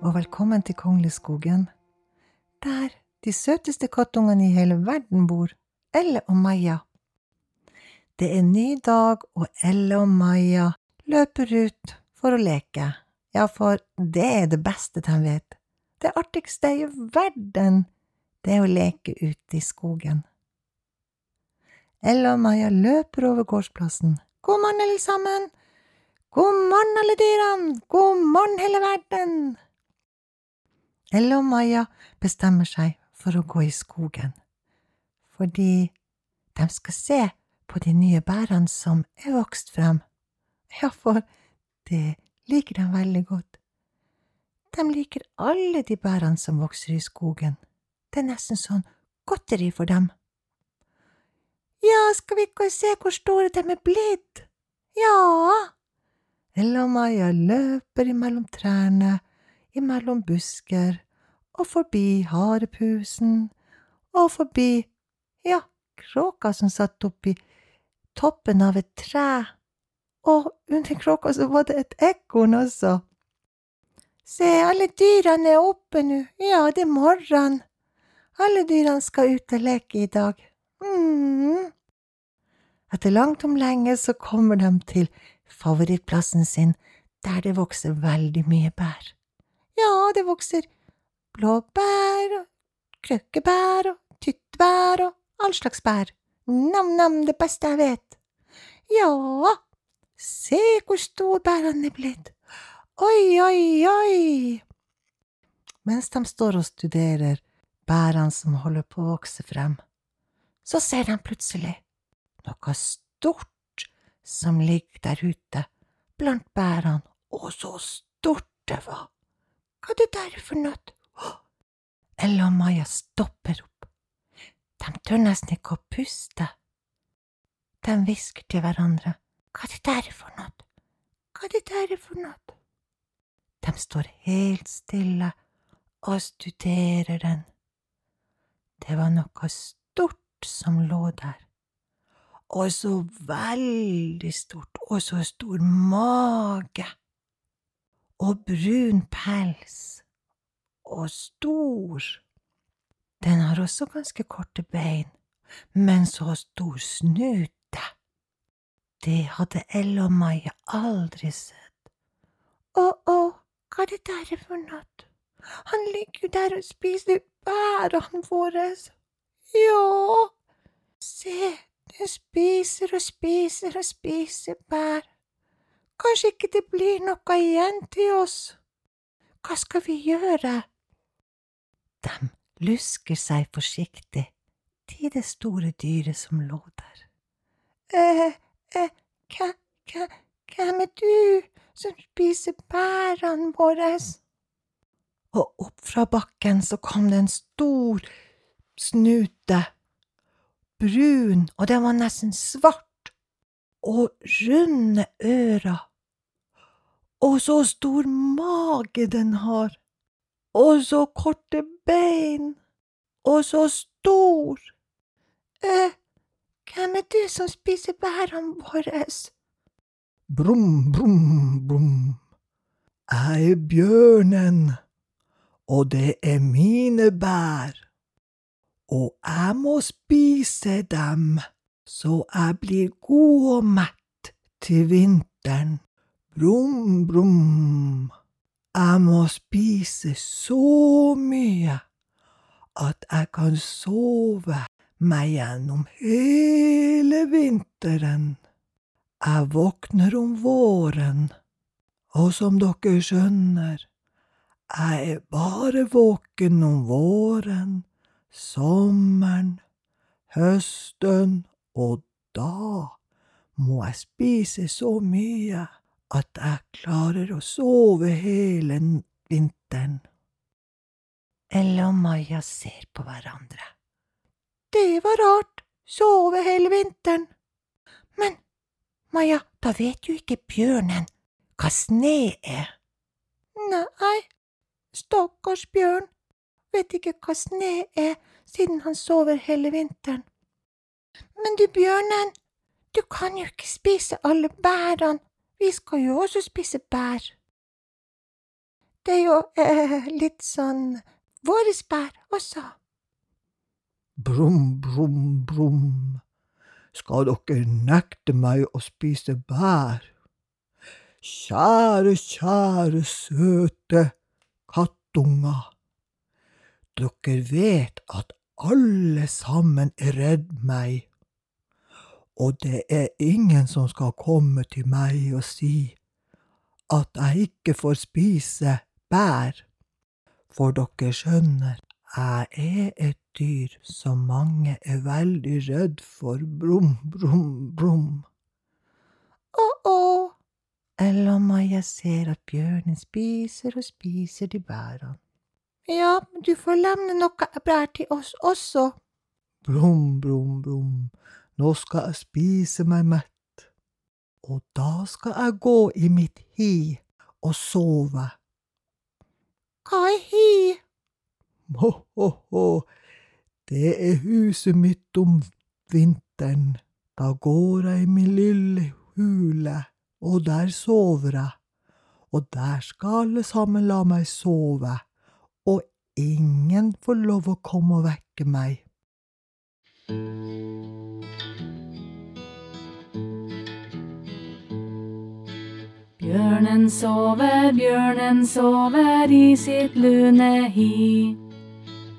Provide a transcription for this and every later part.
og velkommen til Kongleskogen, der de søteste kattungene i hele verden bor, Elle og Maja. Det er en ny dag, og Elle og Maja løper ut for å leke. Ja, for det er det beste de vet. Det artigste i verden, det er å leke ute i skogen. Elle og Maja løper over gårdsplassen. God morgen, alle sammen! God morgen, alle dyrene! God morgen, hele verden! Elle og Maja bestemmer seg for å gå i skogen, fordi de skal se på de nye bærene som er vokst frem. Ja, for det liker de veldig godt. De liker alle de bærene som vokser i skogen. Det er nesten sånn godteri for dem. Ja, skal vi ikke se hvor store de er blitt? Ja. Elle og Maja løper imellom trærne imellom busker og forbi harepusen og forbi, ja, kråka som satt oppi toppen av et tre, og under kråka så var det et ekorn også. Se, alle dyrene er oppe nå, ja, det er morgen. Alle dyrene skal ut og leke i dag. mm. Etter langt om lenge så kommer de til favorittplassen sin, der det vokser veldig mye bær. Ja, det vokser blåbær og krøkkebær og tyttebær og all slags bær. Nam-nam, det beste jeg vet. Ja, se hvor stor bærene er blitt. Oi, oi, oi. Mens de står og studerer bærene som holder på å vokse frem, så ser de plutselig noe stort som ligger der ute blant bærene, og så stort det var. Hva er det der for noe? Ella og Maja stopper opp. De tør nesten ikke å puste. De hvisker til hverandre. Hva er det der for noe? Hva er det der for noe? De står helt stille og studerer den. Det var noe stort som lå der. Og så veldig stort, og så stor mage og brun pels, og stor. Den har også ganske korte bein, men så stor snute. Det hadde Elle og Maja aldri sett. Å, å, hva er det der for noe? Han ligger jo der og spiser bærene våre. Ja, se, den spiser og spiser og spiser bær. Kanskje ikke det blir noe igjen til oss. Hva skal vi gjøre? De lusker seg forsiktig til det store dyret som lå der. Eh, eh, hvem er du som spiser bærene våre? Og opp fra bakken så kom det en stor snute, brun, og den var nesten svart, og runde ører og så stor mage den har, og så korte bein, og så stor. Eh, hvem er du som spiser bærene våre? Brum, brum, brum. Jeg er bjørnen, og det er mine bær, og jeg må spise dem så jeg blir god og mett til vinteren. Brum, brum. Jeg må spise så mye at jeg kan sove meg gjennom hele vinteren. Jeg våkner om våren, og som dere skjønner, jeg er bare våken om våren, sommeren, høsten, og da må jeg spise så mye at jeg klarer å sove hele vinteren. Elle og Maja ser på hverandre. Det var rart, sove hele vinteren. Men Maja, da vet jo ikke bjørnen hva sne er. Nei, stakkars bjørn, vet ikke hva sne er siden han sover hele vinteren. Men du, bjørnen, du kan jo ikke spise alle bærene vi skal jo også spise bær. det er jo eh, litt sånn våres bær også. Brum, brum, brum. Skal dere nekte meg å spise bær? Kjære, kjære, søte kattunger. Dere vet at alle sammen er redd meg, og det er ingen som skal komme til meg og si at jeg ikke får spise bær, for dere skjønner, jeg er et dyr som mange er veldig redd for, brum, brum, brum. Å-å. Ella om Maja ser at bjørnen spiser og spiser de bærene. Ja, men du får levne noe bær til oss også. Brum, brum, brum, nå skal jeg spise meg mett, og da skal jeg gå i mitt hi og sove. Hva er hi? Ho, ho, ho, det er huset mitt om vinteren. Da går jeg i min lille hule, og der sover jeg. Og der skal alle sammen la meg sove, og ingen får lov å komme og vekke meg. Bjørnen sover, bjørnen sover i sitt lune hi.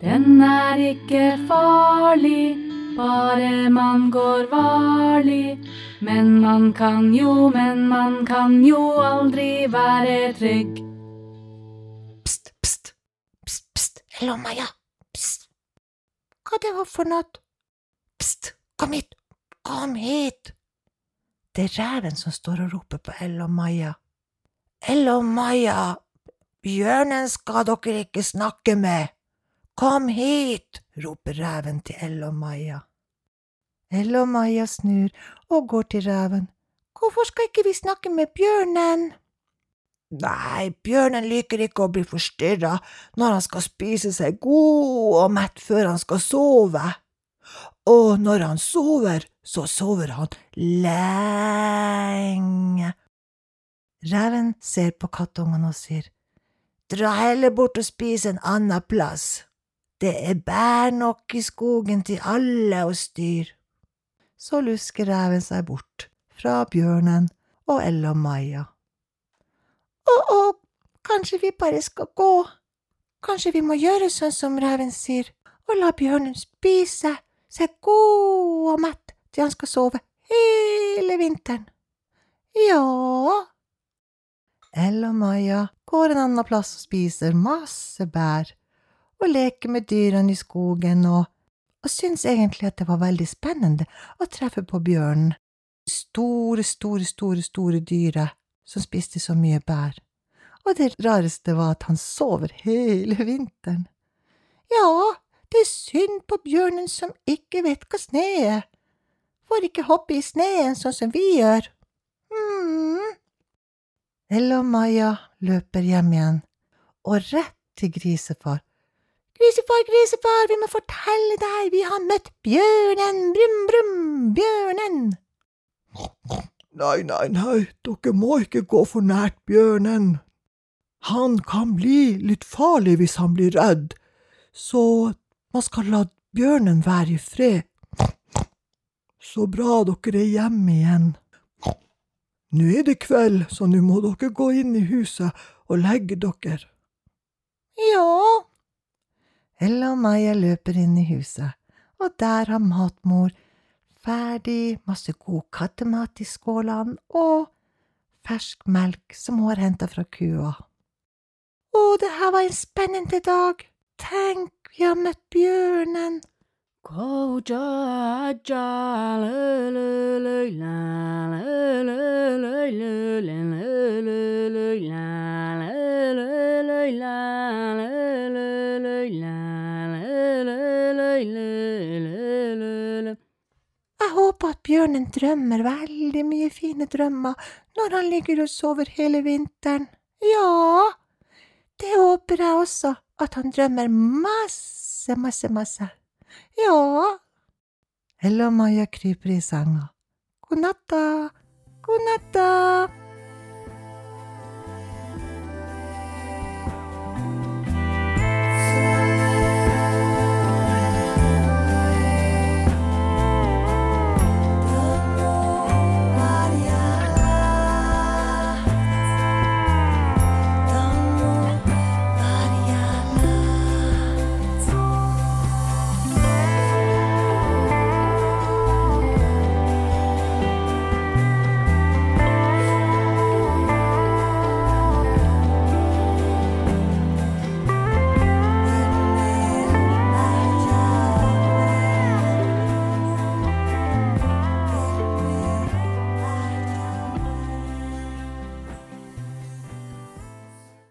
Den er ikke farlig, bare man går varlig. Men man kan jo, men man kan jo aldri være trygg. Pst, pst, pst, pst, Ella og Maja, pst. Hva det var for noe? Pst, kom hit, kom hit. Det er reven som står og roper på Ella og Maja. Ella og Maja, bjørnen skal dere ikke snakke med. Kom hit, roper reven til Ella og Maja. Ella og Maja snur og går til reven. Hvorfor skal ikke vi snakke med bjørnen? Nei, bjørnen liker ikke å bli forstyrra når han skal spise seg god og mett før han skal sove. Og når han sover, så sover han lenge. Reven ser på kattungene og sier, Dra heller bort og spis en annen plass. Det er bær nok i skogen til alle oss dyr. Så lusker reven seg bort fra bjørnen og Ella Maja. Å, å, kanskje vi bare skal gå. Kanskje vi må gjøre sånn som reven sier, og la bjørnen spise seg god og mett til han skal sove hele vinteren. Ja. Ella og Maja går en annen plass og spiser masse bær, og leker med dyrene i skogen og, og syns egentlig at det var veldig spennende å treffe på bjørnen, store, store, store, store dyret som spiste så mye bær. Og det rareste var at han sover hele vinteren. Ja, det er synd på bjørnen som ikke vet hva sne er. Får ikke hoppe i sneen sånn som vi gjør. mm. Ella og Maja løper hjem igjen, og rett til grisefar. Grisefar, grisefar, vi må fortelle deg, vi har møtt bjørnen, brum, brum, bjørnen. Nei, nei, nei, dere må ikke gå for nært bjørnen. Han kan bli litt farlig hvis han blir redd, så man skal la bjørnen være i fred. Så bra dere er hjemme igjen. Nå er det kveld, så nå må dere gå inn i huset og legge dere. Ja. Ella og Maja løper inn i huset, og der har matmor ferdig masse god kattemat i skålene og fersk melk som hun har henta fra kua. Å, det her var en spennende dag. Tenk, vi har møtt bjørnen. Jeg håper at bjørnen drømmer veldig mye fine drømmer når han ligger og sover hele vinteren. Ja, det håper jeg også at han drømmer masse, masse, masse. Ja. Ella og Maja kryper i senga. God natta, god natta.